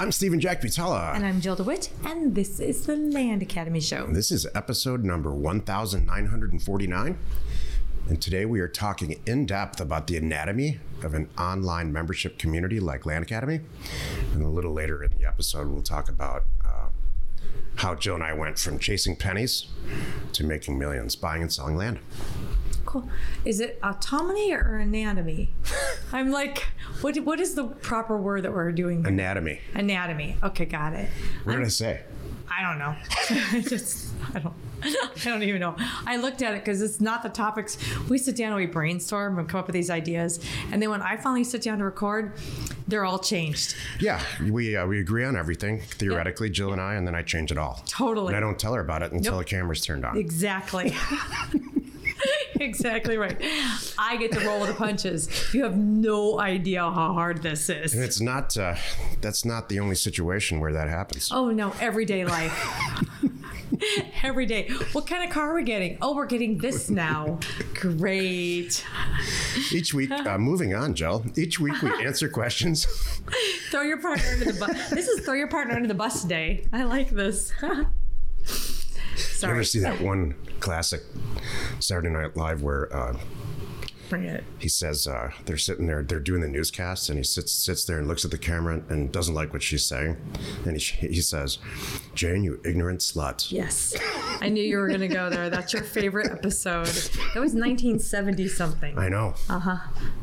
I'm Steven Jack Butala. And I'm Jill DeWit, and this is the Land Academy Show. This is episode number 1949. And today we are talking in depth about the anatomy of an online membership community like Land Academy. And a little later in the episode, we'll talk about uh, how Jill and I went from chasing pennies to making millions buying and selling land. Cool. Is it autonomy or anatomy? I'm like, what? What is the proper word that we're doing? here? Anatomy. Anatomy. Okay, got it. What did I say? I don't know. I just, I don't, I don't even know. I looked at it because it's not the topics. We sit down and we brainstorm and come up with these ideas, and then when I finally sit down to record, they're all changed. Yeah, we uh, we agree on everything theoretically, Jill and I, and then I change it all. Totally. And I don't tell her about it until Nope. the camera's turned on. Exactly. exactly right. I get to roll with the punches. You have no idea how hard this is. And it's not uh, that's not the only situation where that happens. Oh no, everyday life. Every day. What kind of car are we getting? Oh, we're getting this now. Great. Each week, uh, moving on, Jill. Each week we answer questions. Throw your partner under the bus. This is throw your partner under the bus day. I like this. You Sorry. ever see that one classic Saturday Night Live where uh, Bring it. he says uh, they're sitting there, they're doing the newscast, and he sits sits there and looks at the camera and doesn't like what she's saying, and he he says, "Jane, you ignorant slut." Yes. I knew you were going to go there. That's your favorite episode. That was 1970 something. I know. Uh huh.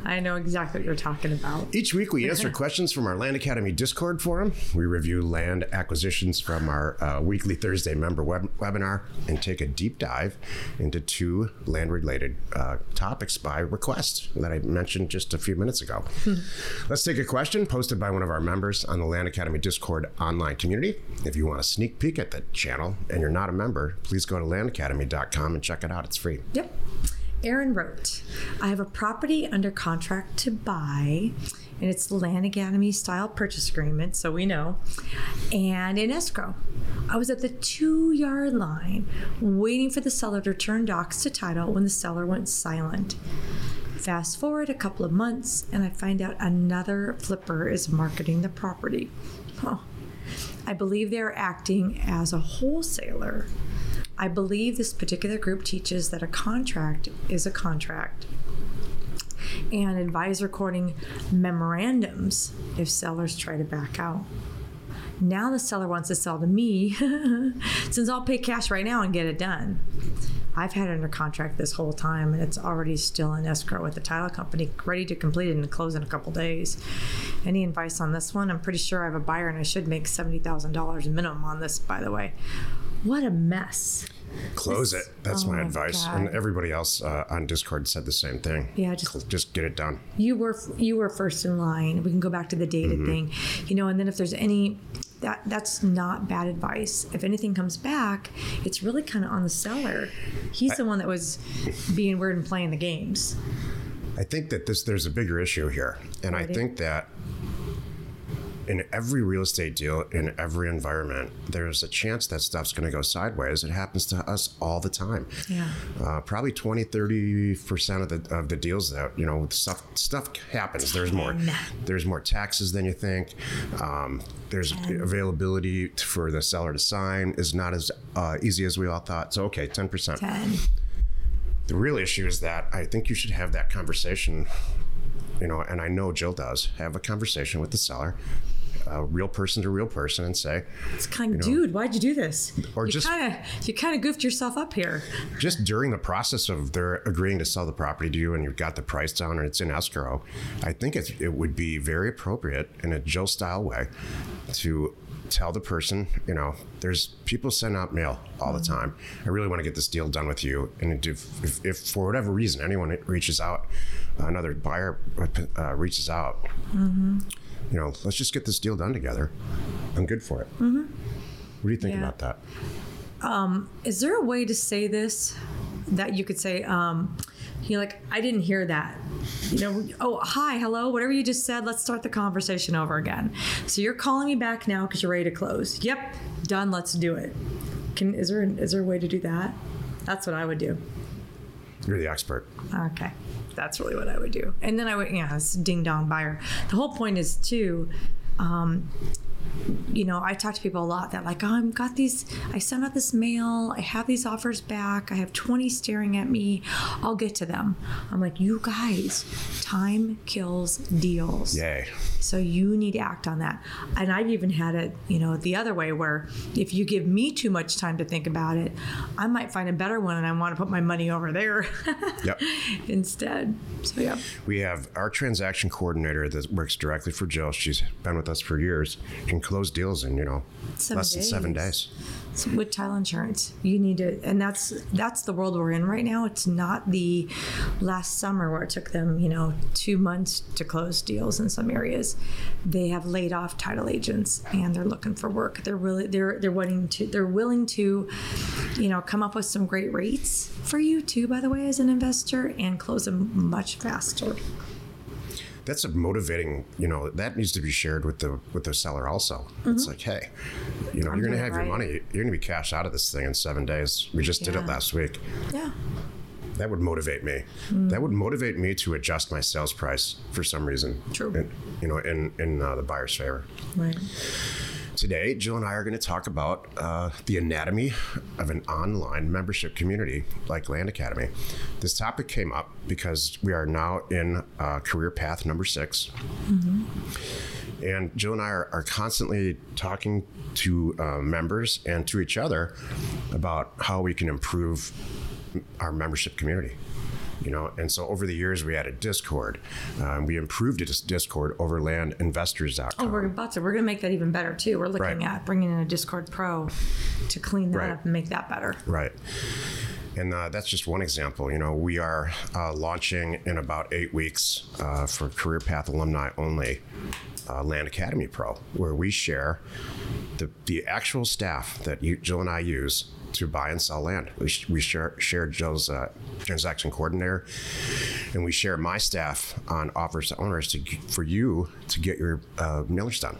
I know exactly what you're talking about. Each week, we answer questions from our Land Academy Discord forum. We review land acquisitions from our uh, weekly Thursday member web- webinar and take a deep dive into two land related uh, topics by request that I mentioned just a few minutes ago. Let's take a question posted by one of our members on the Land Academy Discord online community. If you want a sneak peek at the channel and you're not a member, please go to landacademy.com and check it out. It's free. Yep. Aaron wrote, I have a property under contract to buy, and it's the Land Academy style purchase agreement, so we know, and in escrow. I was at the two yard line waiting for the seller to turn docs to title when the seller went silent. Fast forward a couple of months, and I find out another flipper is marketing the property. I believe they are acting as a wholesaler. I believe this particular group teaches that a contract is a contract and advise recording memorandums if sellers try to back out. Now the seller wants to sell to me since I'll pay cash right now and get it done. I've had it under contract this whole time and it's already still in escrow with the title company, ready to complete it and close in a couple days. Any advice on this one? I'm pretty sure I have a buyer and I should make $70,000 minimum on this, by the way. What a mess. Close it. That's Oh my advice. God. And everybody else uh, on Discord said the same thing. Yeah, just- just get it done. you were you were first in line. We can go back to the data thing, you know. And then if there's any, that that's not bad advice. If anything comes back, it's really kind of on the seller. He's the one that was being weird and playing the games. I think that this there's a bigger issue here, and I think that in every real estate deal, in every environment, there's a chance that stuff's going to go sideways. It happens to us all the time. Yeah. Uh, probably 20, 30 percent of the of the deals that you know stuff stuff happens. There's more there's more taxes than you think. Um, there's availability for the seller to sign is not as uh, easy as we all thought. So okay, ten percent. Ten. The real issue is that I think you should have that conversation, you know, and I know Jill does have a conversation with the seller, a real person to real person, and say, It's kind of, dude, why'd you do this? Or you just- kind of you kind of goofed yourself up here. just during the process of their agreeing to sell the property to you and you've got the price down and it's in escrow, I think it, it would be very appropriate in a Joe style way to tell the person, you know, there's people send out mail all the time. I really want to get this deal done with you. And if, if, if for whatever reason anyone reaches out, another buyer uh, reaches out, you know, let's just get this deal done together. I'm good for it. What do you think Yeah. about that? Is there a way to say this that you could say, um, you're like, I didn't hear that. You know, oh, hi, hello, whatever you just said, let's start the conversation over again. So you're calling me back now because you're ready to close. Yep, done, let's do it. Can is there is there a way to do that? That's what I would do. You're the expert. Okay. That's really what I would do. And then I would, yeah, it's ding dong buyer. The whole point is too, um, you know, I talk to people a lot that like, oh, I've got these, I sent out this mail, I have these offers back, I have 20 staring at me, I'll get to them. I'm like, you guys, time kills deals. Yay. So you need to act on that. And I've even had it, you know, the other way where if you give me too much time to think about it, I might find a better one and I want to put my money over there Yep. instead. So yeah. We have our transaction coordinator that works directly for Jill. She's been with us for years. Can close deals in you know Seven less than seven days. So with title insurance, you need to, and that's that's the world we're in right now. It's not the last summer where it took them, you know, two months to close deals in some areas. They have laid off title agents, and they're looking for work. They're really they're they're wanting to they're willing to, you know, come up with some great rates for you too. By the way, as an investor, and close them much faster. That's a motivating. You know that needs to be shared with the with the seller also. It's like, hey, you know, you're going to have it your money. You're going to be cashed out of this thing in seven days. We just did it last week. Yeah. That would motivate me. Mm. That would motivate me to adjust my sales price for some reason. True. You know, in in uh, the buyer's favor. Right. Today, Jill and I are going to talk about uh, the anatomy of an online membership community like Land Academy. This topic came up because we are now in uh, career path number 6 And Jill and I are, are constantly talking to uh, members and to each other about how we can improve our membership community. You know, and so over the years we added Discord. Um, we improved this Discord over landinvestors.com. Oh, we're about to. We're going to make that even better too. We're looking Right. at bringing in a Discord Pro to clean that Right. up and make that better. Right. And uh, that's just one example. You know, we are uh, launching in about eight weeks uh, for Career Path alumni only uh, Land Academy Pro, where we share the, the actual staff that you, Jill and I use to buy and sell land. We, sh- we share, share Jill's uh, transaction coordinator, and we share my staff on offers to owners to, for you to get your uh, mailers done.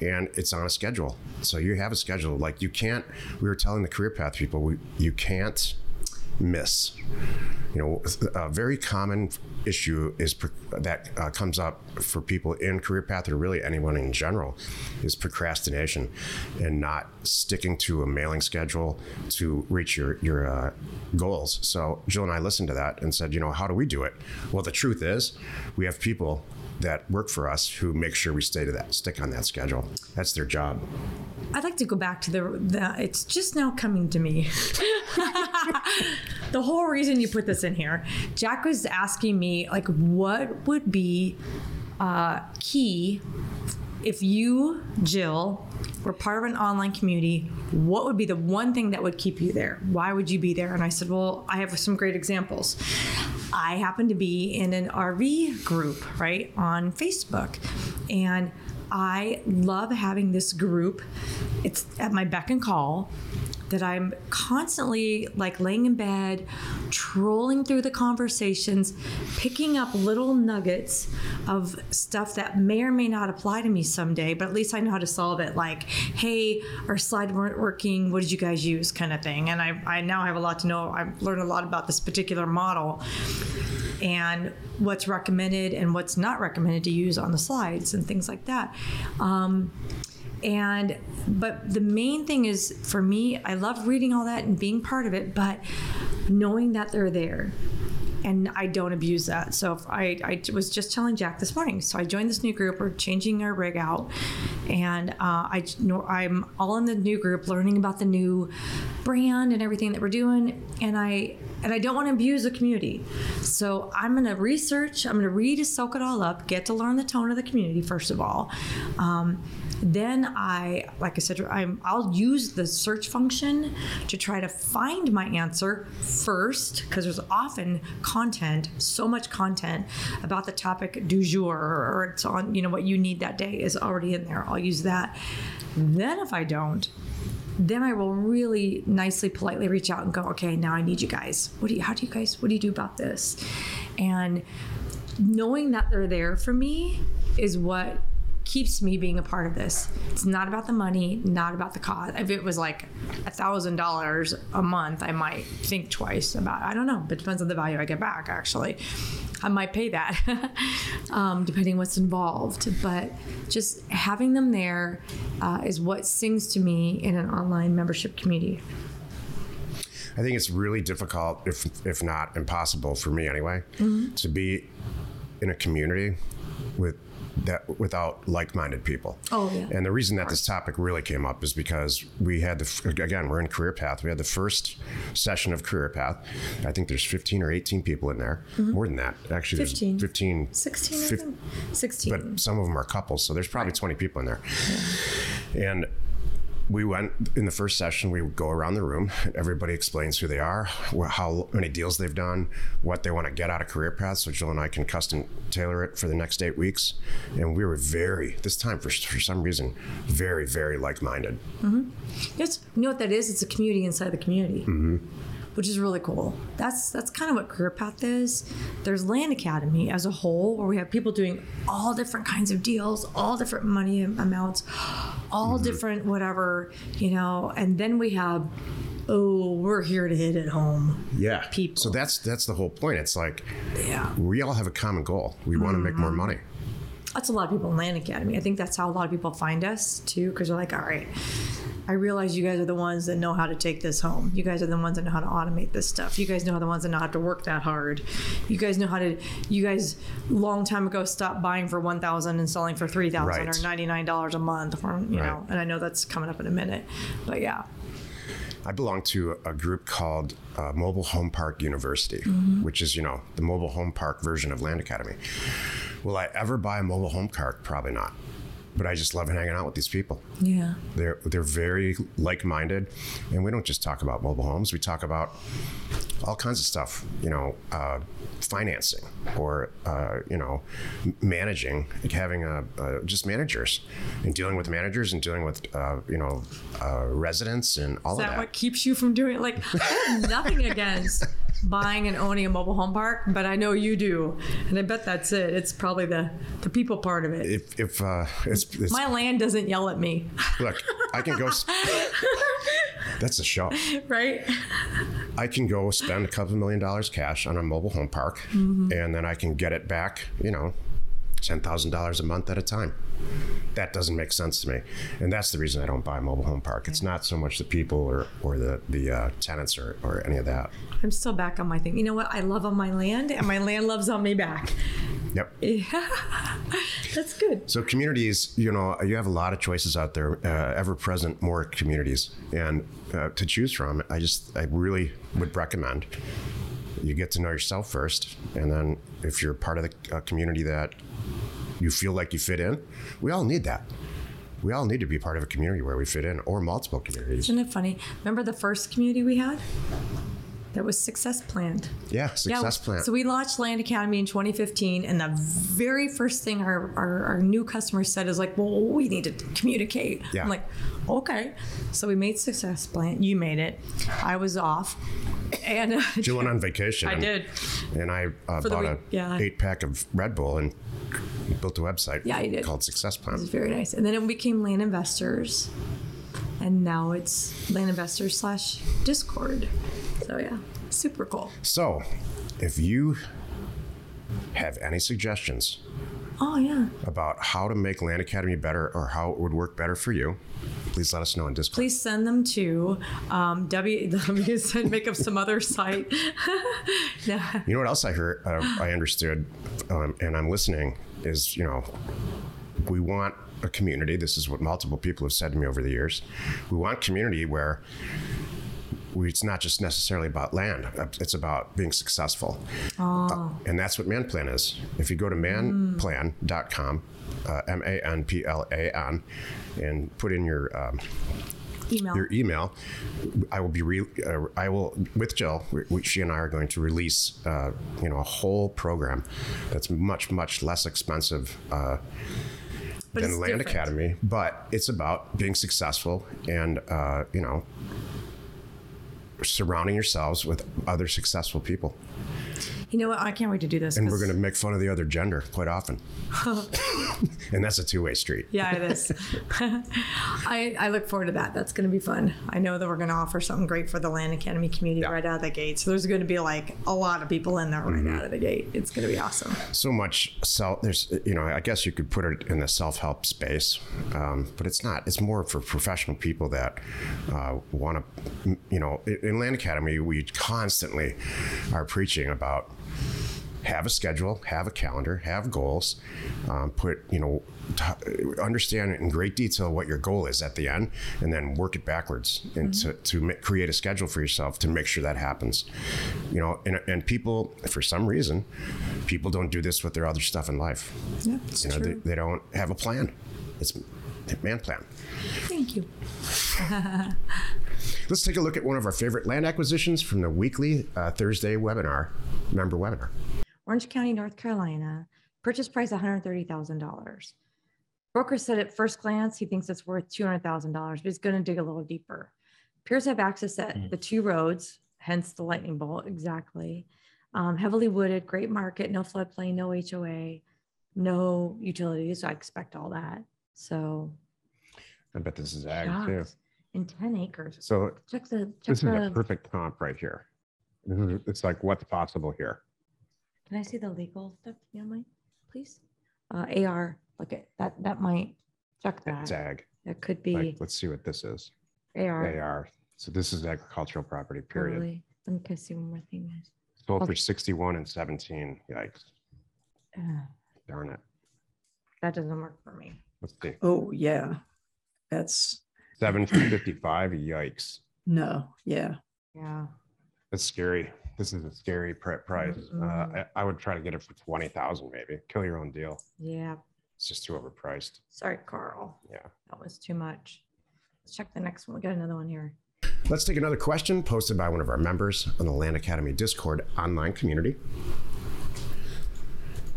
And it's on a schedule. So you have a schedule. Like you can't, we were telling the career path people, we, you can't miss. You know, a very common issue is that uh, comes up for people in career path or really anyone in general is procrastination and not sticking to a mailing schedule to reach your your uh, goals. So Jill and I listened to that and said, you know, how do we do it? Well, the truth is, we have people that work for us who make sure we stay to that, stick on that schedule. That's their job. I'd like to go back to the, the it's just now coming to me. the whole reason you put this in here, Jack was asking me like what would be uh, key if you, Jill, were part of an online community, what would be the one thing that would keep you there? Why would you be there? And I said, Well, I have some great examples. I happen to be in an RV group, right, on Facebook. And I love having this group. It's at my beck and call that I'm constantly like laying in bed, trolling through the conversations, picking up little nuggets of stuff that may or may not apply to me someday, but at least I know how to solve it. Like, hey, our slide weren't working. What did you guys use? Kind of thing. And I, I now have a lot to know. I've learned a lot about this particular model and what's recommended and what's not recommended to use on the slides and things like that. Um, and but the main thing is for me, I love reading all that and being part of it, but knowing that they're there. And I don't abuse that. So I, I was just telling Jack this morning. So I joined this new group. We're changing our rig out, and uh, I I'm all in the new group, learning about the new brand and everything that we're doing. And I and I don't want to abuse the community. So I'm to research. I'm to read soak it all up. Get to learn the tone of the community first of all. Um, then I, like I said, I'm, I'll use the search function to try to find my answer first, because there's often content, so much content about the topic du jour, or it's on, you know, what you need that day is already in there. I'll use that. Then if I don't, then I will really nicely, politely reach out and go, okay, now I need you guys. What do you, how do you guys, what do you do about this? And knowing that they're there for me is what keeps me being a part of this. It's not about the money, not about the cost. If it was like a thousand dollars a month, I might think twice about. I don't know, but it depends on the value I get back. Actually, I might pay that, um, depending what's involved. But just having them there uh, is what sings to me in an online membership community. I think it's really difficult, if if not impossible, for me anyway, to be in a community with that without like-minded people. Oh, yeah. And the reason that this topic really came up is because we had the again we're in career path. We had the first session of career path. I think there's 15 or 18 people in there. Mm-hmm. More than that, actually. 15. There's 15. 16, I fif- think. 16. but some of them are couples, so there's probably 20 people in there. And we went in the first session. We would go around the room. Everybody explains who they are, how many deals they've done, what they want to get out of career path. So Jill and I can custom tailor it for the next eight weeks. And we were very this time for for some reason very very like minded. Yes, you know what that is? It's a community inside the community, Mm-hmm. Which is really cool. That's that's kind of what Career Path is. There's Land Academy as a whole, where we have people doing all different kinds of deals, all different money amounts, all Mm-hmm. different whatever, you know. And then we have, oh, we're here to hit it home. Yeah. People. So that's that's the whole point. It's like Yeah, we all have a common goal. We want to make more money. that's a lot of people in Land Academy. I think that's how a lot of people find us too, because they're like, all right. I realize you guys are the ones that know how to take this home. You guys are the ones that know how to automate this stuff. You guys know the ones that not have to work that hard. You guys know how to. You guys long time ago stopped buying for one thousand and selling for three thousand Right. or ninety nine dollars a month, or you Right. know. And I know that's coming up in a minute, but yeah, I belong to a group called uh, Mobile Home Park University, Mm-hmm. which is, you know, the mobile home park version of Land Academy. Will I ever buy a mobile home park? Probably not. But I just love hanging out with these people. yeah. They're they're very like-minded, and we don't just talk about mobile homes. We talk about all kinds of stuff. You know, uh, financing or uh, you know, managing, like having a, uh, just managers and dealing with managers and dealing with uh, you know uh, residents and all Is of that that. what keeps you from doing it? Like, I have nothing against buying and owning a mobile home park, but I know you do, and I bet that's it. It's probably the the people part of it. if if uh, it's, it's My land doesn't yell at me, look, I can go. s- That's a show. right? I can go spend a couple million dollars cash on a mobile home park, Mm-hmm. and then I can get it back. You know, ten thousand dollars a month at a time. That doesn't make sense to me, and that's the reason I don't buy a mobile home park. It's not so much the people or or the the uh, tenants or or any of that. I'm still back on my thing. You know what? I love on my land, and my land loves on me back. Yep. Yeah, that's good. So communities, you know, you have a lot of choices out there, uh, ever-present more communities, and uh, to choose from. I just, I really would recommend you get to know yourself first, and then if you're part of the uh, community that you feel like you fit in, we all need that. We all need to be part of a community where we fit in, or multiple communities. Isn't it funny? Remember the first community we had? That was Success Planned. Yeah, success plan. So we launched Land Academy in 2015, and the very first thing our, our, our new customers said is like, "Well, we need to communicate." Yeah. I'm like, "Okay." So we made Success Plan. You made it. I was off, and uh, Jill went on vacation. I and- did. and I uh, bought a yeah. eight pack of Red Bull and built a website Yeah, you did. called Success Plan. It was very nice. And then it became Land Investors, and now it's Land Investors slash Discord. So yeah, super cool. So, if you have any suggestions Oh yeah. about how to make Land Academy better or how it would work better for you, please let us know on Discord. please send them to um, W. W said make up some other site. yeah. You know what else I heard, uh, I understood, um, and I'm listening is, you know, we want a community. This is what multiple people have said to me over the years. We want community where we, it's not just necessarily about land, it's about being successful. Uh, and that's what ManPlan is. If you go to manplan.com, uh, M A N P L A N, and put in your um, Email. your email, I will be re- uh, I will with Jill. We, we, she and I are going to release uh, you know a whole program that's much much less expensive. Uh, than Land different. Academy, but it's about being successful and uh, you know surrounding yourselves with other successful people. You know what? I can't wait to do this. And we're going to make fun of the other gender quite often. and that's a two way street. Yeah, it is. I, I look forward to that. That's going to be fun. I know that we're going to offer something great for the Land Academy community Yeah. right out of the gate. So there's going to be like a lot of people in there right Mm-hmm. out of the gate. It's going to be awesome. so much self there's you know i guess you could put it in the self-help space um, but it's not it's more for professional people that uh, want to you know in land academy we constantly are preaching about have a schedule have a calendar have goals um, put you know t- understand in great detail what your goal is at the end and then work it backwards and to, to ma- create a schedule for yourself to make sure that happens. You know and, and people for some reason people don't do this with their other stuff in life. Yeah, you know they, they don't have a plan. It's a man plan. Thank you. let's take a look at one of our favorite land acquisitions from the weekly uh, thursday webinar member webinar Orange County, North Carolina. Purchase price $130,000. Broker said at first glance he thinks it's worth $200,000, but he's going to dig a little deeper. To have access at the two roads, hence the lightning bolt, exactly. Um, heavily wooded, great market, no floodplain, no HOA, no utilities. I expect all that. So, i bet this is ag too. In 10 acres. so Check the, check this is a the, perfect comp right here This is- it's like what's possible here can I see the legal stuff? if You don't mind, please? Uh, AR, look at that, that might, check that. it's ag That could be like, let's see what this is AR. AR. So this is agricultural property, period. Probably. Let me go see one more thing. guys. Sold for 61 and 17. Yikes. Uh, Darn it. That doesn't work for me. Let's see. Oh, yeah. That's, 755. Yikes. no, yeah. Yeah. That's scary. This is a scary pri- price. Uh, Mm-mm. I, I would try to get it for 20,000 maybe. Kill your own deal. Yeah. It's just too overpriced. Sorry, Carl. Yeah. That was too much. Let's check the next one. We got another one here. Let's take another question posted by one of our members on the Land Academy Discord online community.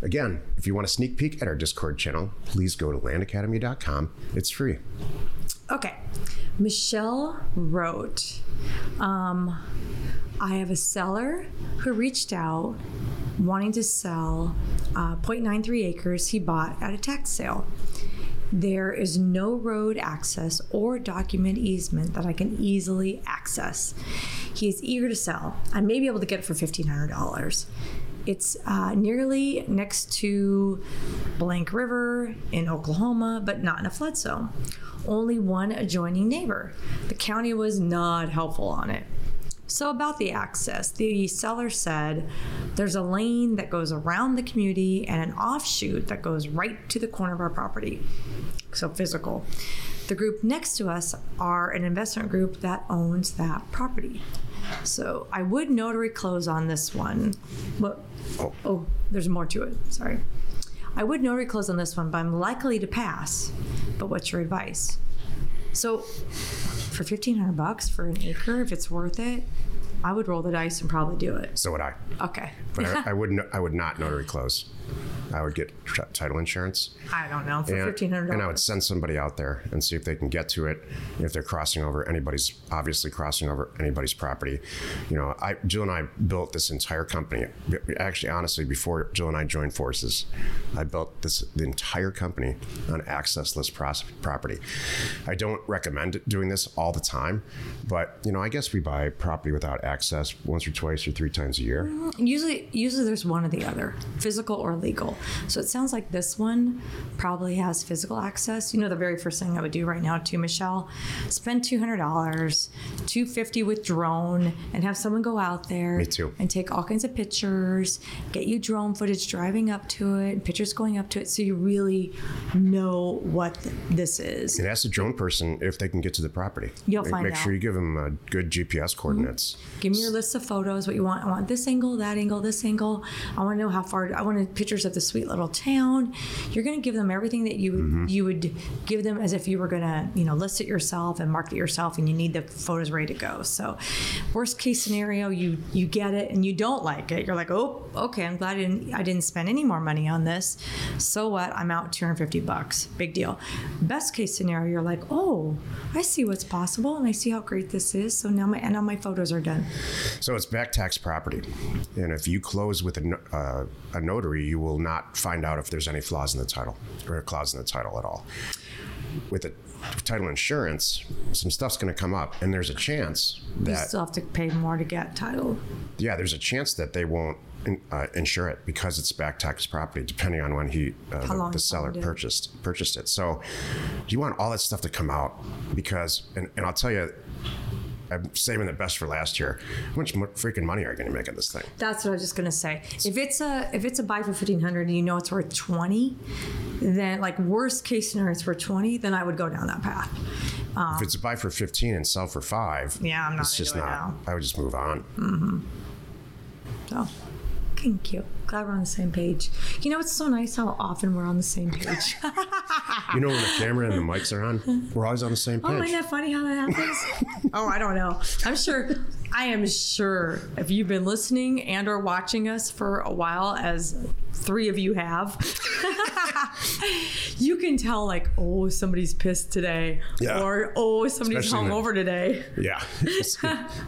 Again, if you want a sneak peek at our Discord channel, please go to landacademy.com. It's free. Okay. Michelle wrote, um, I have a seller who reached out wanting to sell uh, 0.93 acres he bought at a tax sale. There is no road access or document easement that I can easily access. He is eager to sell. I may be able to get it for $1,500. It's uh, nearly next to Blank River in Oklahoma, but not in a flood zone. Only one adjoining neighbor. The county was not helpful on it. So, about the access, the seller said there's a lane that goes around the community and an offshoot that goes right to the corner of our property. So, physical. The group next to us are an investment group that owns that property. So, I would notary close on this one. But, Oh. oh, there's more to it. Sorry. I would notary close on this one, but I'm likely to pass. But what's your advice? So, for fifteen hundred bucks for an acre, if it's worth it, I would roll the dice and probably do it. So would I. Okay. But I, I would I would not notary close. I would get title insurance. I don't know for And- fifteen hundred And I would send somebody out there and see if they can get to it. If they're crossing over anybody's, obviously crossing over anybody's property. You know, I Jill and I built this entire company. Actually, honestly, before Jill and I joined forces, I built this the entire company on accessless pros- property. I don't recommend doing this all the time, but you know, I guess we buy property without access once or twice or three times a year. Usually, usually there's one or the other, physical or legal. So it sounds like this one probably has physical access. You know, the very first thing I would do right now too, Michelle, spend two hundred dollars, two fifty with drone, and have someone go out there. Me too. And take all kinds of pictures, get you drone footage driving up to it, pictures going up to it, so you really know what th- this is. And ask the drone person if they can get to the property. You'll make, find make out. Mm-hmm. sure you give them uh, good GPS coordinates. Give me your list of photos, what you want. I want this angle, that angle, this angle. I want to know how far. I want to pictures of the sweet little town. You're going to give them everything that you Mm-hmm. you would give them as if you were going to, you know, list it yourself and market it yourself, and you need the photos ready to go. So, worst case scenario, you you get it and you don't like it. You're like, oh, okay, I'm glad I didn't I didn't spend any more money on this. So what? I'm out 250 bucks. Big deal. Best case scenario, you're like, oh, I see what's possible and I see how great this is. So now my and now my photos are done. So it's back tax property, and if you close with a, uh, a notary, you will not find out if there's any flaws in the title or a clause in the title at all. With a title insurance, some stuff's going to come up, and there's a chance that You still have to pay more to get title. yeah, there's a chance that they won't uh, insure it because it's back tax property, depending on when he uh, the, the seller purchased purchased it. So you want all that stuff to come out because, and, and I'll tell you. I'm saving the best for last year. How much freaking money are you going to make on this thing? That's what I was just gonna say. If it's a if it's a buy for fifteen hundred and you know it's worth twenty, then like worst case scenario it's worth twenty, then I would go down that path. if um, it's a buy for 15 and sell for five, Yeah, I'm not it's just it not. now. I would just move on. Mm-hmm. So thank you. Glad we're on the same page. You know it's so nice how often we're on the same page. You know, when the camera and the mics are on, we're always on the same oh, isn't page. that funny how that happens? oh, I don't know. I'm sure. I am sure if you've been listening and or watching us for a while, as three of you have, you can tell like, oh, somebody's pissed today, Yeah. or oh, somebody's Especially in the- hungover today. yeah.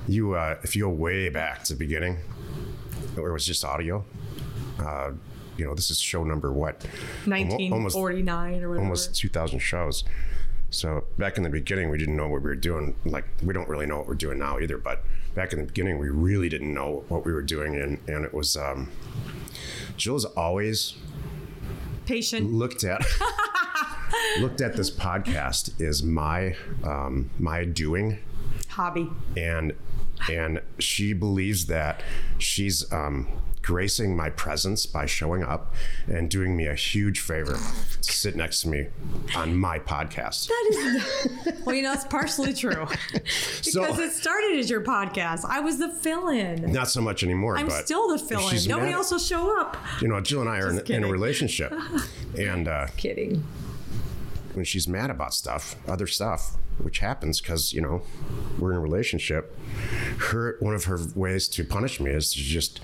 You, uh, if you go way back to the beginning, where it was just audio, uh, you know, this is show number what? Almo- Almost, 1949 or whatever. almost 2,000 shows. So back in the beginning, we didn't know what we were doing. Like we don't really know what we're doing now either. But back in the beginning, we really didn't know what we were doing, and and it was. Um, Jill's always Patient. looked at looked at this podcast as my um, my doing, hobby. and and she believes that she's um, gracing my presence by showing up and doing me a huge favor to sit next to me on my podcast. That is, well, you know, it's partially true because So- it started as your podcast. I was the fill-in. Not so much anymore. I'm but still the fill-in. Nobody else will show up. You know, Jill and I are in, in a relationship, and uh, Kidding. when she's mad about stuff, other stuff, which happens because you know we're in a relationship. Her one of her ways to punish me is to just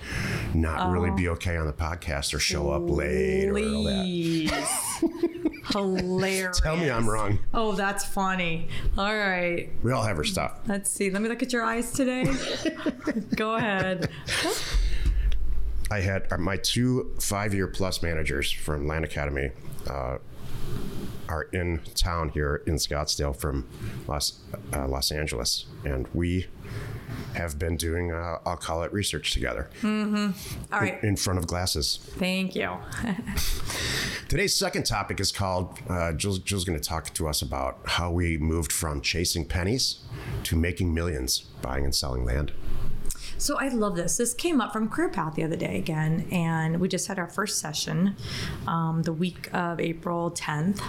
not really be okay on the podcast or show up late or all that. Please. Hilarious. Tell me I'm wrong. Oh, that's funny. All right. We all have our stuff. Let's see. Let me look at your eyes today. Go ahead. I had uh, my two five-year plus managers from Land Academy uh, are in town here in Scottsdale from Los uh, Los Angeles, and we have been doing uh, I'll call it research together All right. in front of glasses. Thank you. Today's second topic is called. Uh, Jill's going to talk to us about how we moved from chasing pennies to making millions buying and selling land. So I love this. This came up from Career Path the other day again, and we just had our first session um, the week of April 10th.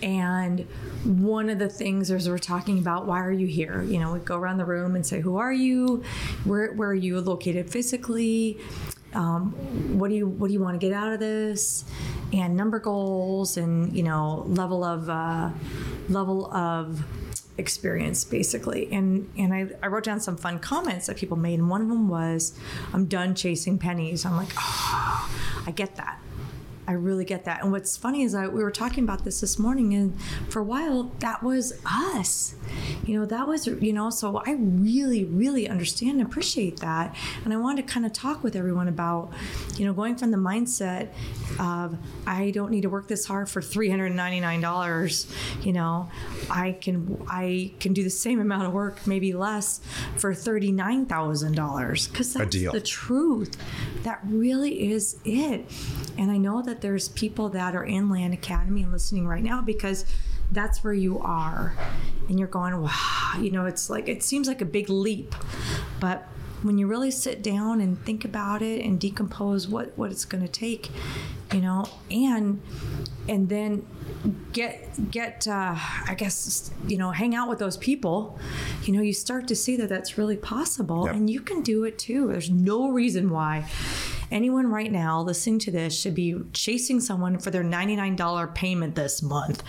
And one of the things is we're talking about why are you here? You know, we go around the room and say, who are you? Where, where are you located physically? Um, what do you what do you want to get out of this? And number goals and you know level of uh, level of experience basically. And and I, I wrote down some fun comments that people made. And one of them was i'm done chasing pennies. I'm like oh i get that i really get that. And what's funny is I, we were talking about this this morning and for a while that was us. You know that was you know so i really really understand and appreciate that. And i wanted to kind of talk with everyone about you know going from the mindset of i don't need to work this hard for $399 you know i can i can do the same amount of work maybe less for $39000 because that's deal. the truth. That really is it. And i know that there's people that are in land academy and listening right now because that's where you are. And you're going wow you know it's like it seems like a big leap. But when you really sit down and think about it and decompose what what it's going to take you know and and then get get uh, i guess you know hang out with those people you know you start to see that that's really possible Yep. and you can do it too. There's no reason why anyone right now listening to this should be chasing someone for their $99 payment this month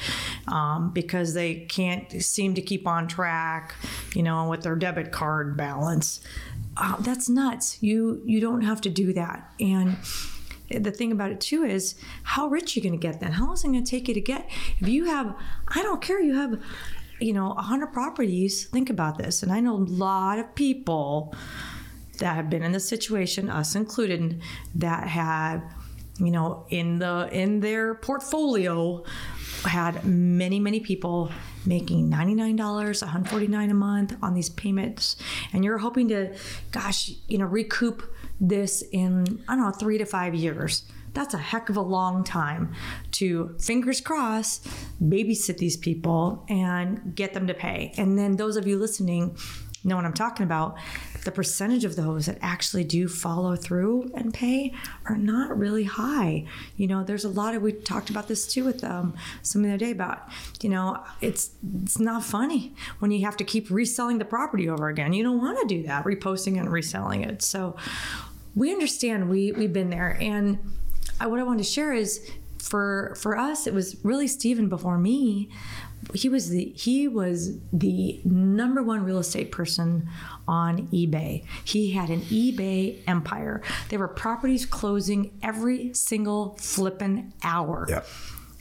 um, because they can't seem to keep on track, you know, with their debit card balance. Uh, that's nuts. You you don't have to do that. And the thing about it too is how rich are you going to get then? How long is it going to take you to get? If you have, I don't care, you have, you know, 100 properties, think about this. And I know a lot of people that have been in the situation, us included, that had, you know, in the in their portfolio had many many people making $99 $149 a month on these payments. And you're hoping to gosh you know recoup this in i don't know three to five years. That's a heck of a long time to fingers crossed babysit these people and get them to pay. And then those of you listening know what i'm talking about the percentage of those that actually do follow through and pay are not really high. You know, there's a lot of we talked about this too with um, some the other day about you know it's it's not funny when you have to keep reselling the property over again. You don't want to do that, reposting and reselling it. So we understand we we've been there, and I, what I wanted to share is for for us it was really Steven before me he was the he was the number one real estate person on eBay. He had an eBay empire. There were properties closing every single flipping hour. Yep.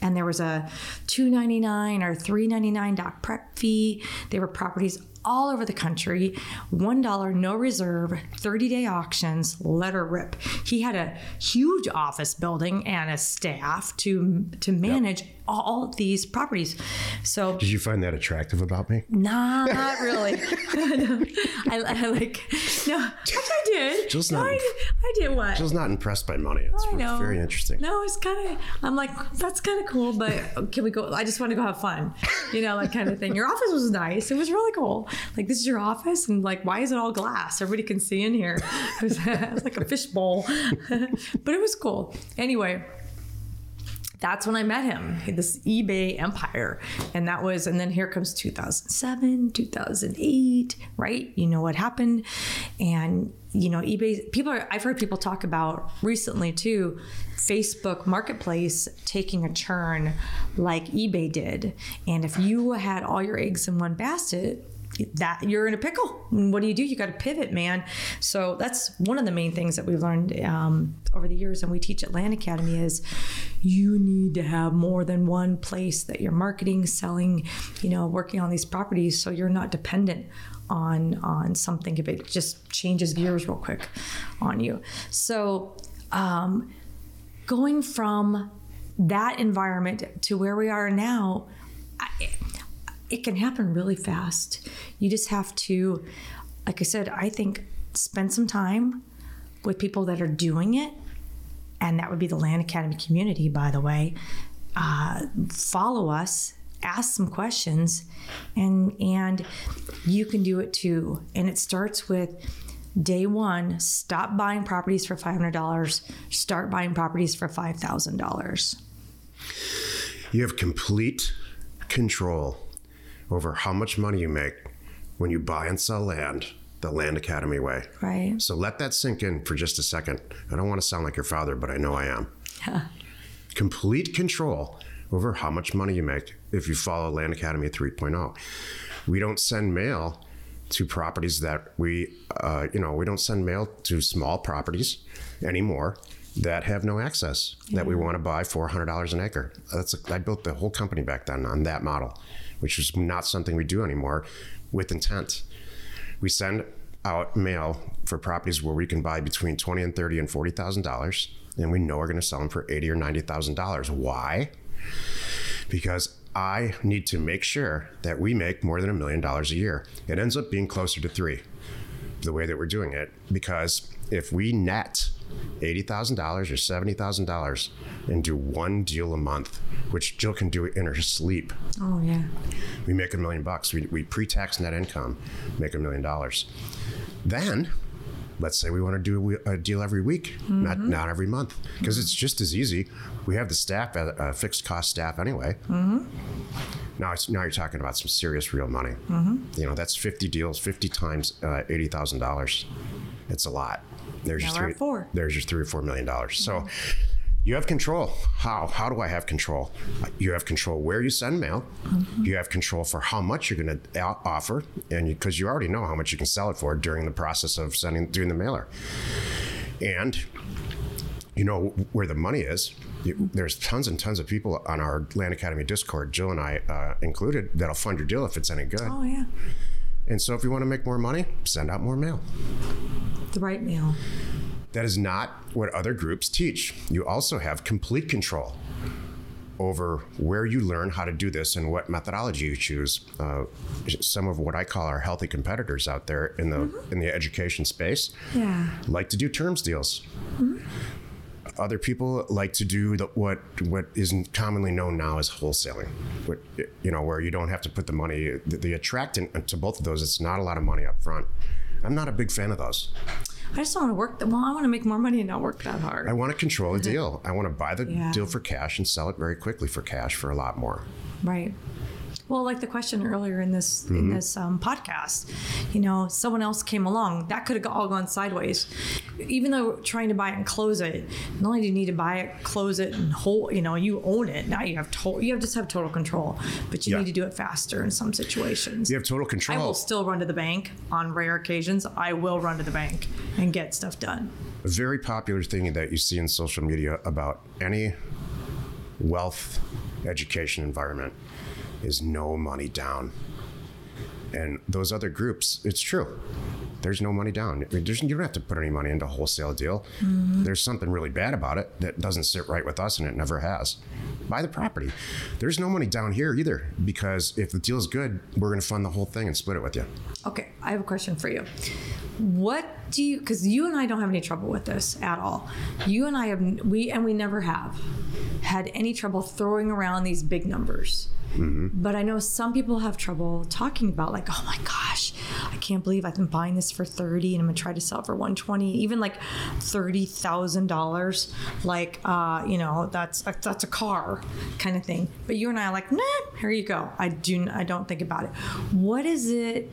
And there was a two ninety nine or three ninety nine doc prep fee. There were properties all over the country. $1, no reserve, 30 day auctions, let her rip. He had a huge office building and a staff to, to manage yep. All these properties. So, did you find that attractive about me? Nah, not really. I, I, like, no, I did. Jill's not, no, I, I, did what? Jill's not impressed by money. It's I know. very interesting. No, it's kind of, I'm like, that's kind of cool, but can we go? I just want to go have fun, you know, like kind of thing. Your office was nice. It was really cool like this is your office and like why is it all glass everybody can see in here it was, it was like a fishbowl but it was cool anyway that's when I met him, this eBay empire. And that was, and then here comes 2007, 2008, right? You know what happened. And, you know, eBay, people are, I've heard people talk about recently too, Facebook Marketplace taking a turn like eBay did. And if you had all your eggs in one basket, that you're in a pickle. What do you do? You got to pivot, man. So that's one of the main things that we've learned um, over the years, and we teach at Land Academy is you need to have more than one place that you're marketing, selling, you know, working on these properties, so you're not dependent on on something if it just changes gears real quick on you. So um, going from that environment to where we are now. I, it can happen really fast. You just have to, like I said, I think spend some time with people that are doing it. And that would be the Land Academy community, by the way. Uh, follow us, ask some questions, and and you can do it too. And it starts with day one: stop buying properties for five hundred dollars. Start buying properties for five thousand dollars. You have complete control over how much money you make when you buy and sell land the Land Academy way. Right. So let that sink in for just a second. I don't want to sound like your father, but I know I am. Yeah. Complete control over how much money you make if you follow Land Academy 3.0. We don't send mail to properties that we, uh, you know, we don't send mail to small properties anymore that have no access yeah. that we want to buy $400 an acre. That's a, I built the whole company back then on that model which is not something we do anymore with intent. We send out mail for properties where we can buy between twenty and thirty and forty thousand dollars, and we know we're going to sell them for eighty or ninety thousand dollars. Why? Because I need to make sure that we make more than a million dollars a year. It ends up being closer to three, the way that we're doing it, because if we net $80,000 or $70,000 and do one deal a month, which Jill can do in her sleep. Oh, yeah. We make a million bucks. We, we pre tax net income, make a million dollars. Then, let's say we want to do a deal every week, mm-hmm. not, not every month, because mm-hmm. it's just as easy. We have the staff, a uh, fixed cost staff anyway. Mm-hmm. Now, now you're talking about some serious real money. Mm-hmm. You know, that's 50 deals, 50 times uh, $80,000. It's a lot There's Now your three. four. There's your three or four million dollars. So you have control. How? How do I have control? You have control where you send mail. Mm-hmm. You have control for how much you're going to offer, and because you, you already know how much you can sell it for during the process of sending doing the mailer, and you know where the money is. You, there's tons and tons of people on our Land Academy Discord, Jill and I uh, included, that'll fund your deal if it's any good. Oh yeah, And so if you want to make more money, send out more mail. the right mail. That is not what other groups teach. You also have complete control over where you learn how to do this and what methodology you choose. Uh, some of what I call our healthy competitors out there in the in the education space Yeah. like to do terms deals. Other people like to do the, what what is commonly known now as wholesaling, what, you know, where you don't have to put the money. The, the attractant uh, to both of those, it's not a lot of money up front. I'm not a big fan of those. I just don't want to work. That, well, I want to make more money and not work that hard. I want to control a deal. I want to buy the Yeah. deal for cash and sell it very quickly for cash for a lot more. Right. Well, like the question earlier in this Mm-hmm. in this um, podcast, you know, someone else came along that could have all gone sideways. Even though trying to buy it and close it, not only do you need to buy it, close it, and hold, you know, you own it. Now you have total, you have just have total control, but you Yeah. need to do it faster in some situations. You have total control. I will still run to the bank on rare occasions. I will run to the bank and get stuff done. a very popular thing that you see in social media about any wealth education environment is no money down. And those other groups, it's true. There's no money down. There's, you don't have to put any money into a wholesale deal. Mm-hmm. There's something really bad about it that doesn't sit right with us, and it never has. Buy the property. There's no money down here either, because if the deal's good, we're going to fund the whole thing and split it with you. Okay, I have a question for you. What do you? Because you and I don't have any trouble with this at all. You and I have we and we never have had any trouble throwing around these big numbers. But I know some people have trouble talking about like, oh my gosh, I can't believe I've been buying this for thirty, and I'm gonna try to sell it for one twenty, even like thirty thousand dollars. Like, uh, you know, that's a, that's a car kind of thing. But you and I are like, nah, here you go. I do. I don't think about it. What is it?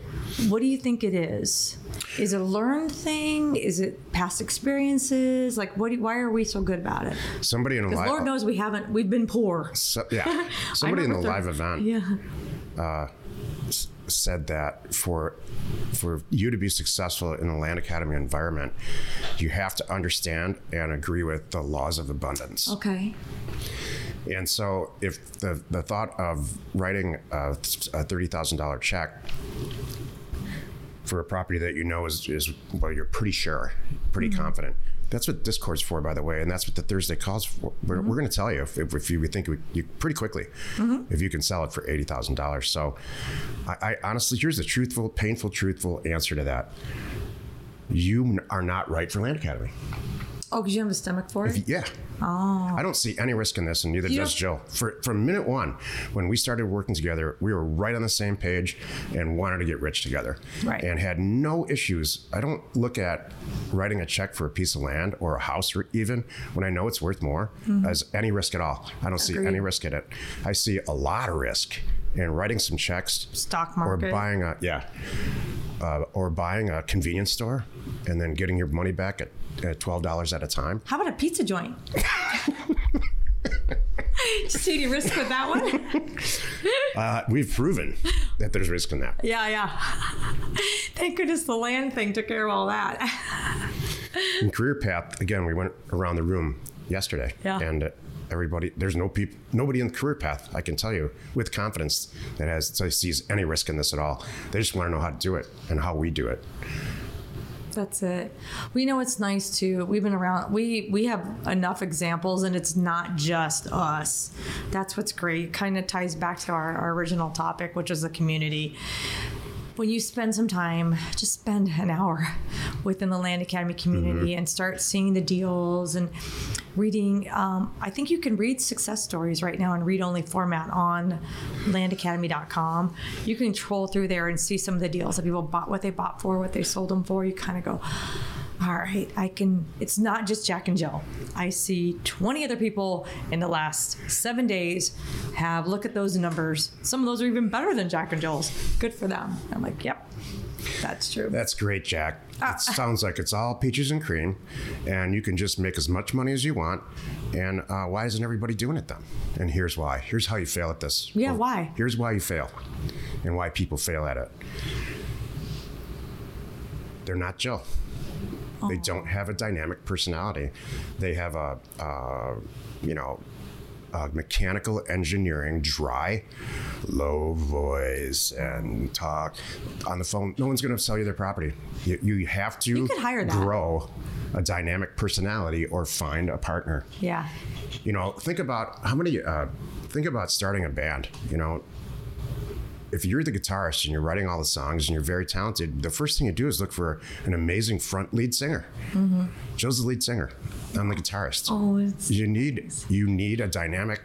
What do you think it is? Is it a learned thing? Is it past experiences? Like, what? Do, why are we so good about it? Somebody in a live, Lord knows we haven't. We've been poor. so, yeah, somebody in the remember live event Yeah. Uh, s- said that for for you to be successful in the land academy environment, you have to understand and agree with the laws of abundance. Okay. And so, if the the thought of writing a, a thirty thousand dollar check for a property that you know is, is well, you're pretty sure, pretty mm-hmm. confident. That's what Discord's for, by the way, and that's what the Thursday calls for. We're, mm-hmm. we're going to tell you if, if, you think we, you pretty quickly mm-hmm. if you can sell it for eighty thousand dollars. So, I, I honestly, here's the truthful, painful, truthful answer to that. You are not right for Land Academy. Oh, because you have a stomach for it. Yeah. Oh. I don't see any risk in this, and neither You does don't- Jill. For from minute one, when we started working together, we were right on the same page and wanted to get rich together, Right. And had no issues. I don't look at writing a check for a piece of land or a house, or even when I know it's worth more, as any risk at all. I don't see Mm-hmm. Any risk in it. I see a lot of risk in writing some checks, Stock market. or buying a yeah, uh, or buying a convenience store, and then getting your money back at, at twelve dollars at a time. How about a pizza joint? See any risk with that one? Uh, we've proven that there's risk in that. yeah, yeah. Thank goodness the land thing took care of all that. In career path, again, we went around the room yesterday, Yeah. and uh, everybody, there's no people, nobody in the career path, I can tell you with confidence that has sees any risk in this at all. They just want to know how to do it and how we do it. That's it. We know it's nice too. We've been around. We we have enough examples, and it's not just us. That's what's great. Kind of ties back to our, our original topic, which is the community. When you spend some time, just spend an hour within the Land Academy community and start seeing the deals and reading. Um, I think you can read success stories right now in read only format on landacademy.com. You can troll through there and see some of the deals that people bought, what they bought for, what they sold them for. You kind of go, all right, I can. It's not just Jack and Jill. I see 20 other people in the last seven days have look at those numbers. Some of those are even better than Jack and Jill's. Good for them. I'm like, yep. That's true. That's great, Jack. Ah. It sounds like it's all peaches and cream, and you can just make as much money as you want. And uh, why isn't everybody doing it then? And here's why. Here's how you fail at this. Yeah, why? Here's why you fail, and why people fail at it. They're not Jill. They don't have a dynamic personality. They have a, uh, you know, uh, mechanical engineering, dry, low voice, and talk on the phone. No one's going to sell you their property. You, you have to You could hire that. grow a dynamic personality or find a partner. yeah. You know, think about how many. Uh, think about starting a band. You know, if you're the guitarist and you're writing all the songs and you're very talented, the first thing you do is look for an amazing front lead singer. Mm-hmm. Jill's the lead singer. I'm the guitarist. Oh, it's You need you need a dynamic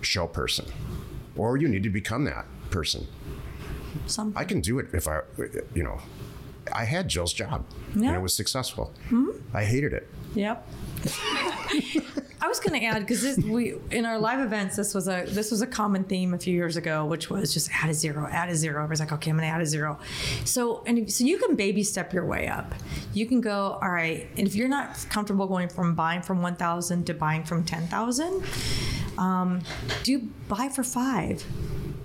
show person, or you need to become that person. some. I can do it if I, you know, I had Jill's job and it was successful. Hmm? I hated it. Yep. I was going to add because we in our live events this was a this was a common theme a few years ago, which was just add a zero, add a zero. Everybody's like, okay, I'm going to add a zero. So and so you can baby step your way up. You can go all right, and if you're not comfortable going from buying from one thousand to buying from ten thousand, um, do buy for five,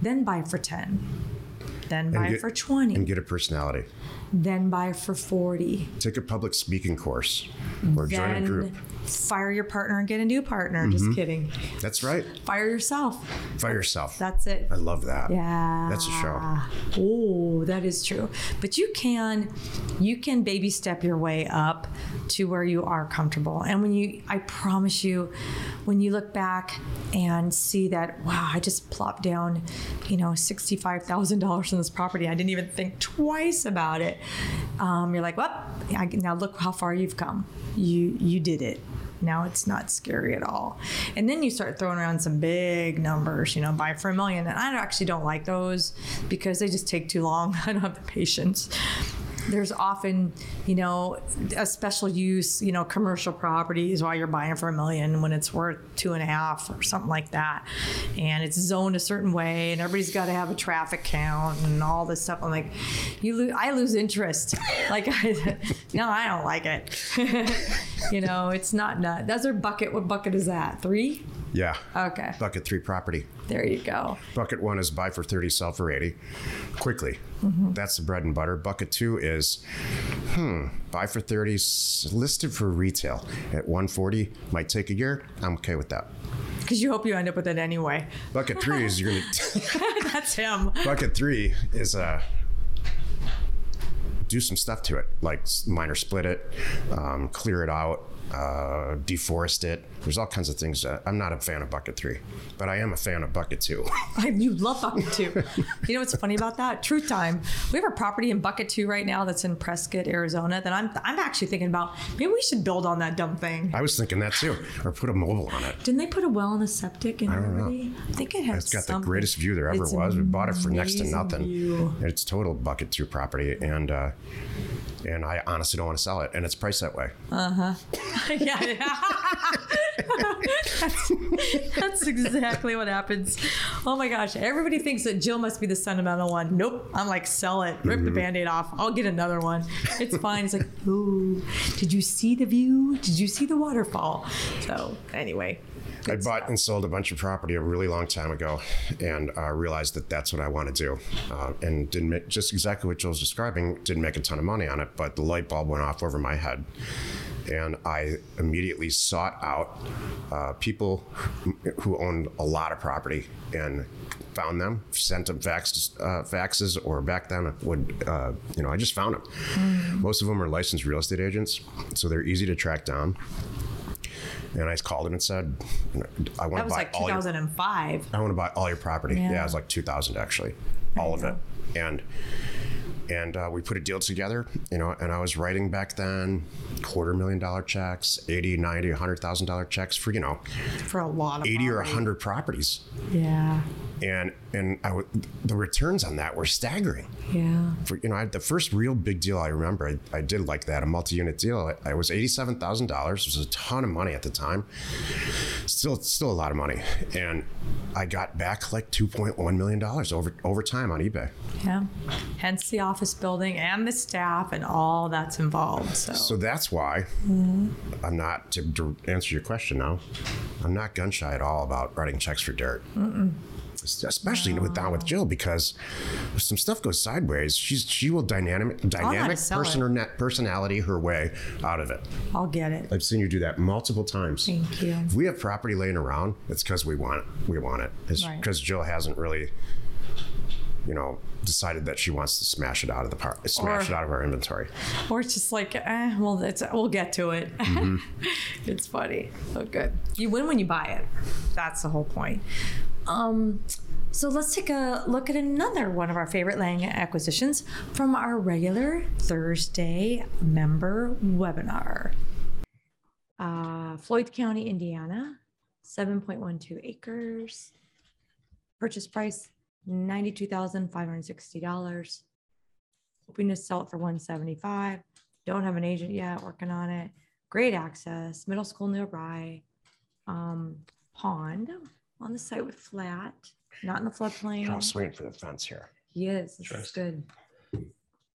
then buy for ten, then buy get- for twenty, And get a personality. then buy for forty. Take a public speaking course or join a group. Fire your partner and get a new partner. Just kidding. That's right. Fire yourself. Fire yourself. That's it. I love that. Yeah. That's a show. Oh, that is true. But you can you can baby step your way up to where you are comfortable. And when you I promise you, when you look back and see that, wow, I just plopped down, you know, sixty-five thousand dollars on this property. I didn't even think twice about it. Um, you're like, well, I, now look how far you've come. You you did it. Now it's not scary at all. And then you start throwing around some big numbers, you know, buy for a million. And I actually don't like those because they just take too long. I don't have the patience. There's often, you know, a special use, you know, commercial properties while you're buying for a million when it's worth two and a half or something like that. And it's zoned a certain way and everybody's got to have a traffic count and all this stuff. I'm like, you I lose interest. Like, I, no, I don't like it. you know, it's not nut. That's our bucket. What bucket is that? Three? Yeah. Okay. Bucket three property. There you go. Bucket one is buy for 30, sell for 80 quickly. Mm-hmm. That's the bread and butter. Bucket two is, hmm, buy for 30, listed for retail at 140. Might take a year. I'm okay with that. Because you hope you end up with it anyway. Bucket three is you're going to, That's him. bucket three is, uh, do some stuff to it, like minor split it, um, clear it out, uh, deforest it. There's all kinds of things. That, I'm not a fan of bucket three, but I am a fan of bucket two. I, you love Bucket Two. you know what's funny about that? Truth time. We have a property in Bucket Two right now that's in Prescott, Arizona. That I'm I'm actually thinking about. Maybe we should build on that dumb thing. I was thinking that too, or put a mobile on it. Didn't they put a well and a septic in don't know. already? I think it has. It's got the greatest view there ever It's was. We bought it for next to nothing. view. It's total bucket two property, and uh, and I honestly don't want to sell it, and it's priced that way. Uh-huh. Yeah, yeah. That's, that's exactly what happens. Oh my gosh, everybody thinks that Jill must be the sentimental one. Nope, I'm like, sell it, rip the mm-hmm. band-aid off. I'll get another one. It's fine. It's like, ooh, did you see the view? Did you see the waterfall? So anyway, I bought and sold a bunch of property a really long time ago, and uh, realized that that's what I want to do, uh, and didn't make just exactly what Jill's describing. Didn't make a ton of money on it, but the light bulb went off over my head, and I immediately sought out uh, people who owned a lot of property and found them, sent them faxes, uh, faxes or back then would, uh, you know, I just found them. Most of them are licensed real estate agents, so they're easy to track down. And I just called him and said, I want that to was buy like all your 2005. I want to buy all your property. Yeah, Yeah. it was like 2000 actually. all of it. And and uh, we put a deal together, you know, and I was writing back then quarter million dollar checks, 80, 90, 100,000 dollar checks for, you know, for a lot of 80 or property. 100 properties. Yeah. and and I w- the returns on that were staggering. Yeah. For you know, I, the first real big deal I remember, I, I did like that a multi-unit deal. I, I was eighty-seven thousand dollars. It was a ton of money at the time. Still, still a lot of money, and I got back like two point one million dollars over over time on eBay. Yeah. Hence the office building and the staff and all that's involved. So, So that's why mm-hmm. I'm not to, to answer your question now. I'm not gun shy at all about writing checks for dirt. Especially with down with Jill because if some stuff goes sideways, she's she will dynamic dynamic person or net personality her way out of it. I'll get it. I've seen you do that multiple times. Thank you. If we have property laying around, it's because we want it. We want it. It's Right. because Jill hasn't really, you know, decided that she wants to smash it out of the par- smash Or- it out of our inventory. Or it's just like, eh, well, it's, we'll get to it. it's funny. Oh, good. You win when you buy it. That's the whole point. Um, so let's take a look at another one of our favorite land acquisitions from our regular Thursday member webinar. Uh, Floyd County, Indiana, 7.12 acres. Purchase price $92,560 hoping to sell it for 175 don't have an agent yet working on it great access middle school nearby um, pond on the site with flat not in the floodplain. I'm floodplain swinging for the fence here. yes this is good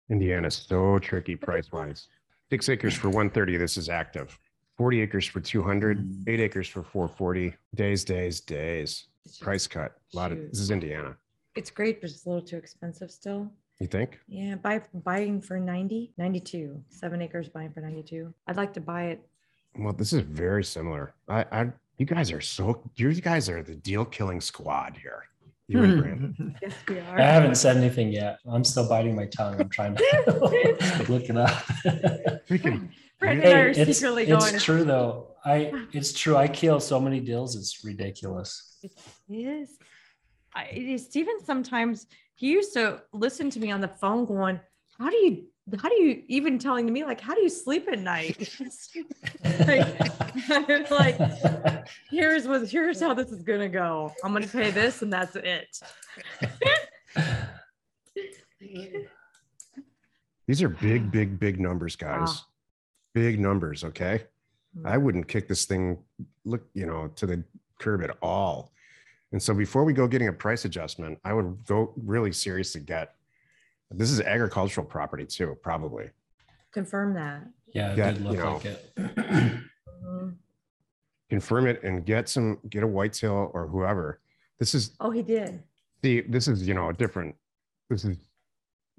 Indiana's so tricky price wise. Six acres for 130. This is active. 40 acres for 200. Mm. Eight acres for 440. Days, days, days. Just- Price cut. A lot of this is Indiana. it's great but it's a little too expensive still You think? yeah buy buying for 90 92 seven acres buying for 92 i'd like to buy it Well, this is very similar. I, I, you guys are so. You guys are the deal killing squad here. You and Brandon. yes we are. I haven't said anything yet. I'm still biting my tongue. I'm trying to look it up. Freaking. Brandon and I Hey, are it's, secretly it's going true though. I it's true. I kill so many deals. It's ridiculous. It is. I, it is. Steven sometimes he used to listen to me on the phone going, "How do you? How do you even telling me like how do you sleep at night?" like, like here's what here's how this is gonna go. I'm gonna pay this and that's it. These are big, big, big numbers, guys. Wow. Big numbers. Okay. Mm. I wouldn't kick this thing, look, you know, to the curb at all. And so before we go getting a price adjustment, I would go really seriously get. This is agricultural property too, probably. Confirm that. yeah, it Yeah, did you know. like it. Confirm it and get some, get a whitetail or whoever. This is Oh, he did. See, this is, you know, a different, this is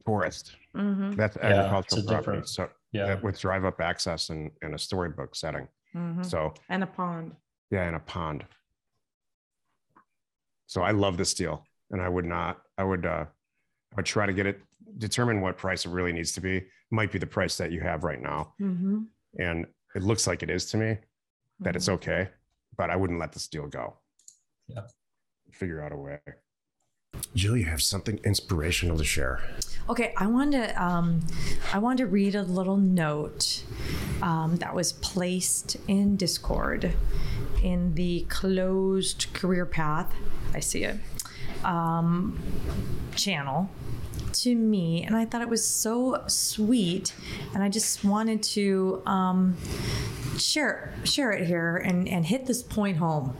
forest. hmm That's Yeah, agricultural property. So Yeah. with drive up access and, and a storybook setting. hmm So And a pond. Yeah, in a pond. So I love this deal, and I would not. I would. uh I would try to get it. Determine what price it really needs to be. Might be the price that you have right now, hmm and it looks like it is to me. That it's okay, but I wouldn't let this deal go. Yeah. Figure out a way. Jill, you have something inspirational to share. Okay, I wanted to um, I wanted to read a little note um, that was placed in Discord in the closed career path. I see it um, channel to me, and I thought it was so sweet, and I just wanted to um, share share it here and and hit this point home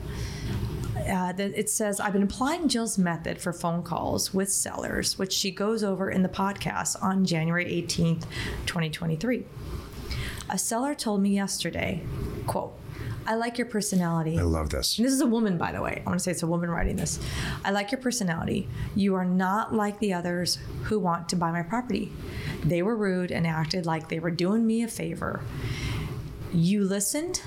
uh, it says, I've been applying Jill's method for phone calls with sellers, which she goes over in the podcast on January 18th, 2023. A seller told me yesterday, quote, I like your personality. I love this. And this is a woman, by the way. I want to say it's a woman writing this. I like your personality. You are not like the others who want to buy my property. They were rude and acted like they were doing me a favor. You listened,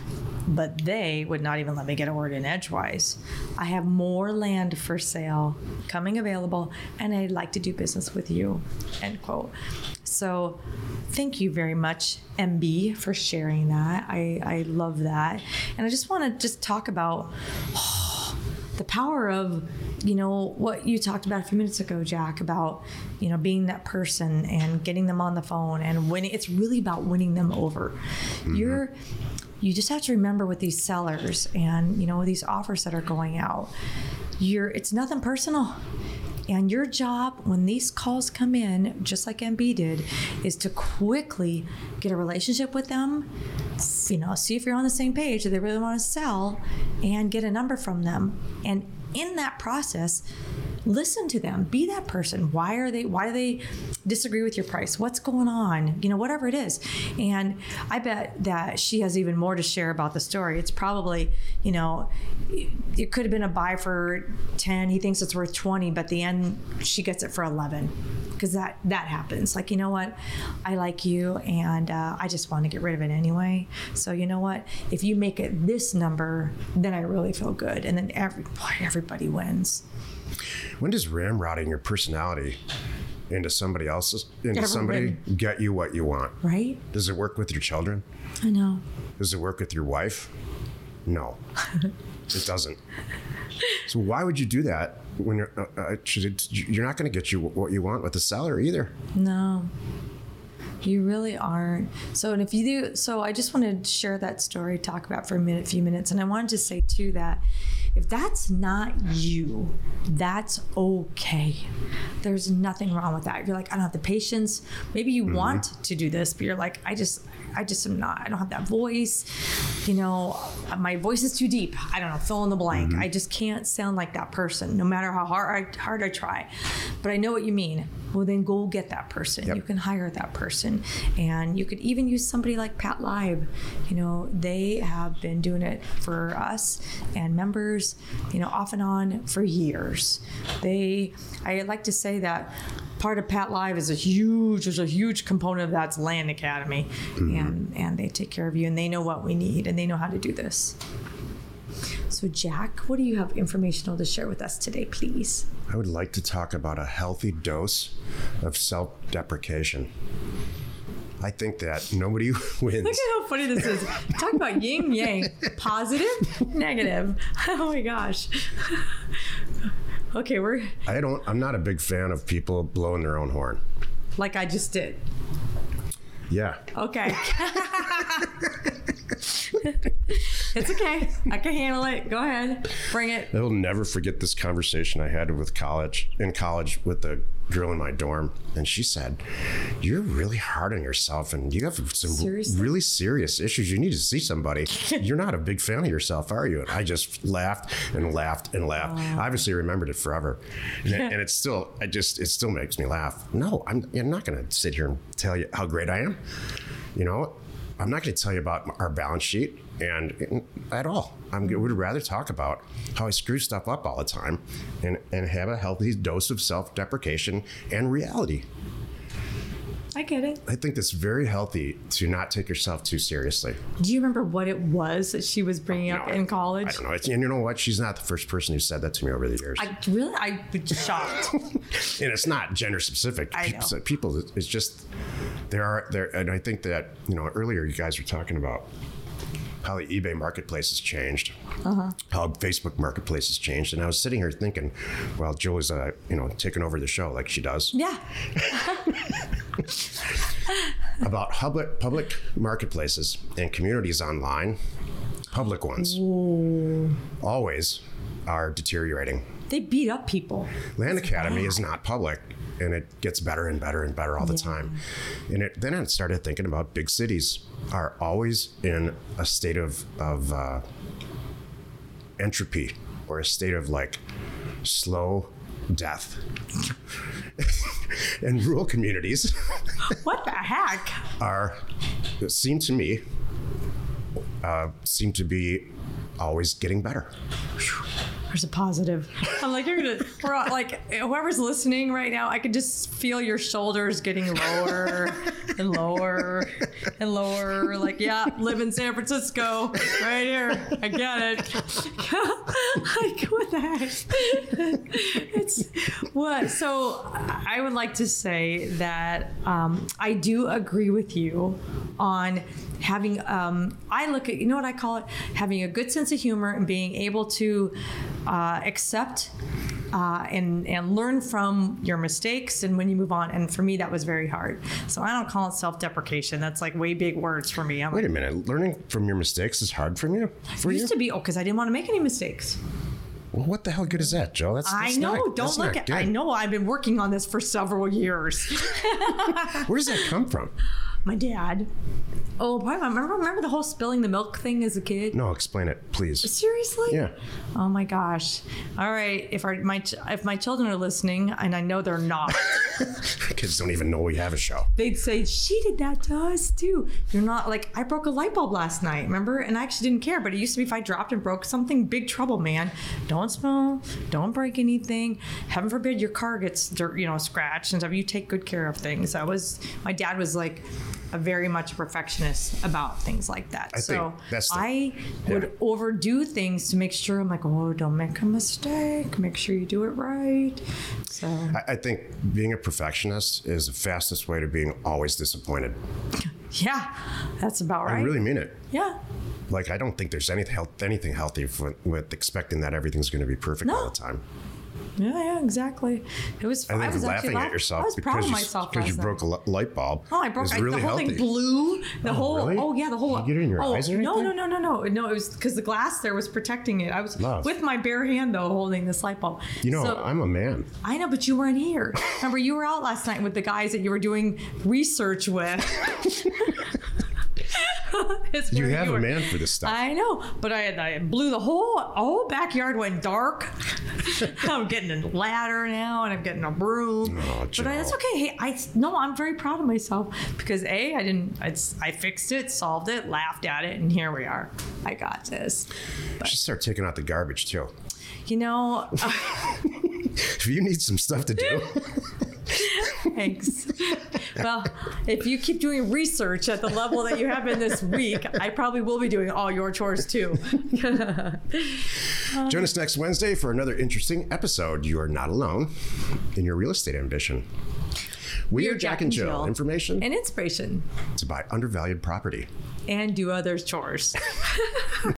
but they would not even let me get a word in edgewise. I have more land for sale coming available, and I'd like to do business with you. End quote. So, thank you very much, MB, for sharing that. I, I love that. And I just want to just talk about the power of you know what you talked about a few minutes ago jack about you know being that person and getting them on the phone and winning it's really about winning them over mm-hmm. you're you just have to remember with these sellers and you know these offers that are going out you're it's nothing personal. And your job when these calls come in, just like MB did, is to quickly get a relationship with them, you know, see if you're on the same page, if they really want to sell, and get a number from them. And in that process, listen to them. Be that person. Why are they why do they disagree with your price? What's going on? You know whatever it is. And i bet that she has even more to share about the story. It's probably you know it could have been a buy for 10 he thinks it's worth 20 but the end she gets it for 11 because that that happens. Like you know what? I like you and uh, i just want to get rid of it anyway. So you know what? If you make it this number then i really feel good. And then every, boy, everybody wins When does ramrodding your personality into somebody else's into somebody get you what you want? right Does it work with your children? i know Does it work with your wife? No, it doesn't. So why would you do that when you're uh, uh, you're not going to get you what you want with the seller either? No. You really aren't. So, and if you do, so I just wanted to share that story, talk about for a minute, few minutes, and I wanted to say too that if that's not you, that's okay. There's nothing wrong with that. If you're like, I don't have the patience. Maybe you mm-hmm. want to do this, but you're like, I just, I just am not. I don't have that voice. You know, my voice is too deep. I don't know. Fill in the blank. Mm-hmm. I just can't sound like that person, no matter how hard I, hard I try. But I know what you mean. Well, then go get that person. Yep. You can hire that person, and you could even use somebody like PATLive. You know, they have been doing it for us and members. You know, off and on for years. They, I like to say that part of PATLive is a huge, there's a huge component of that's Land Academy, mm-hmm. and and they take care of you, and they know what we need, and they know how to do this. So, Jack, what do you have informational to share with us today, please? I would like to talk about a healthy dose of self-deprecation. I think that nobody wins. Look at how funny this is. Talk about yin yang, positive, negative. Oh my gosh. Okay, we're I don't. I'm not a big fan of people blowing their own horn. like I just did. Yeah, Okay. it's okay. I can handle it. Go ahead. Bring it. I will never forget this conversation I had with college in college with the girl in my dorm, and she said, "You're really hard on yourself, and you have some Seriously? really serious issues. You need to see somebody. You're not a big fan of yourself, are you?" And I just laughed and laughed and laughed. I obviously remembered it forever, and, it, and it's still, I just, it still makes me laugh. No, I'm, I'm not going to sit here and tell you how great I am. You know, I'm not going to tell you about our balance sheet and at all. I'm, would rather talk about how I screw stuff up all the time and, and have a healthy dose of self deprecation and reality. I get it. I think it's very healthy to not take yourself too seriously. Do you remember what it was that she was bringing up No, in college? I don't know. It's, and you know what? She's not the first person who said that to me over the years. I really, I was shocked. and it's not gender specific. I people, know. people, it's just there are there, and I think that you know earlier you guys were talking about how the eBay marketplace has changed, Uh-huh. how Facebook marketplace has changed, and I was sitting here thinking, well, Julie's uh, you know taking over the show like she does yeah. about public public marketplaces and communities online, public ones, always are deteriorating. They beat up people. Land Academy is not public, and it gets better and better and better all the time. And it, then I started thinking about big cities are always in a state of of uh, entropy or a state of like slow death. and rural communities What the heck? are seem to me uh, seem to be always getting better. There's a positive. I'm like, you're gonna, we're all, like, whoever's listening right now, I could just feel your shoulders getting lower and lower and lower. Like, yeah, live in San Francisco, right here. I get it. like, what the heck? it's what? So, I would like to say that um, I do agree with you on having um, i look at you know what i call it having a good sense of humor and being able to uh, accept uh, and and learn from your mistakes and when you move on and for me that was very hard so i don't call it self-deprecation that's like way big words for me i'm Wait a minute, learning from your mistakes is hard for you. For it you? used to be oh because i didn't want to make any mistakes Well, what the hell good is that, Joe? That's, I know. not- don't look at. good. I know. I've been working on this for several years. Where does that come from? My dad. Oh, boy, remember remember the whole spilling the milk thing as a kid? No, explain it, please. Seriously? Yeah. Oh my gosh. All right. If our my ch- if my children are listening, and I know they're not, Kids don't even know we have a show. they'd say she did that to us too. You're not like I broke a light bulb last night, remember? And I actually didn't care, but it used to be if I dropped and broke something, big trouble, man. Don't spill. Don't break anything. Heaven forbid your car gets dirt, you know, scratched and stuff. You take good care of things. That was my dad was like very much a perfectionist about things like that. I so that's the- I would yeah. overdo things to make sure I'm like, oh, don't make a mistake. Make sure you do it right. So I, I think being a perfectionist is the fastest way to being always disappointed. yeah, that's about right. I really mean it. yeah. Like, I don't think there's anything, health, anything healthy for, with expecting that everything's going to be perfect all the time. Yeah, yeah, exactly. It was. I think was laughing laugh- at yourself I was proud because of you, myself because you broke a light bulb. Oh, I broke is I, really the whole healthy. thing blew. The oh, whole. really? Oh yeah, the whole. Did you get it in your oh, eyes or anything? No, no, no, no, no. No, it was because the glass there was protecting it. I was Love. with my bare hand though, holding this light bulb. You know, So- I'm a man. I know, but you weren't here. Remember, you were out last night with the guys that you were doing research with. You have a man for this stuff. I know, but I, I blew the whole whole backyard went dark. I'm getting a ladder now, and I'm getting a broom. Oh, but I, that's okay. Hey, I no, I'm very proud of myself because a I didn't I, I fixed it, solved it, laughed at it, and here we are. I got this. You should start taking out the garbage too. You know, uh, If you need some stuff to do, thanks. well, if you keep doing research at the level that you have been this week, I probably will be doing all your chores too. join us next Wednesday for another interesting episode. You are not alone in your real estate ambition. We, are Jack and Jill. Information and inspiration, to buy undervalued property. and do others' chores.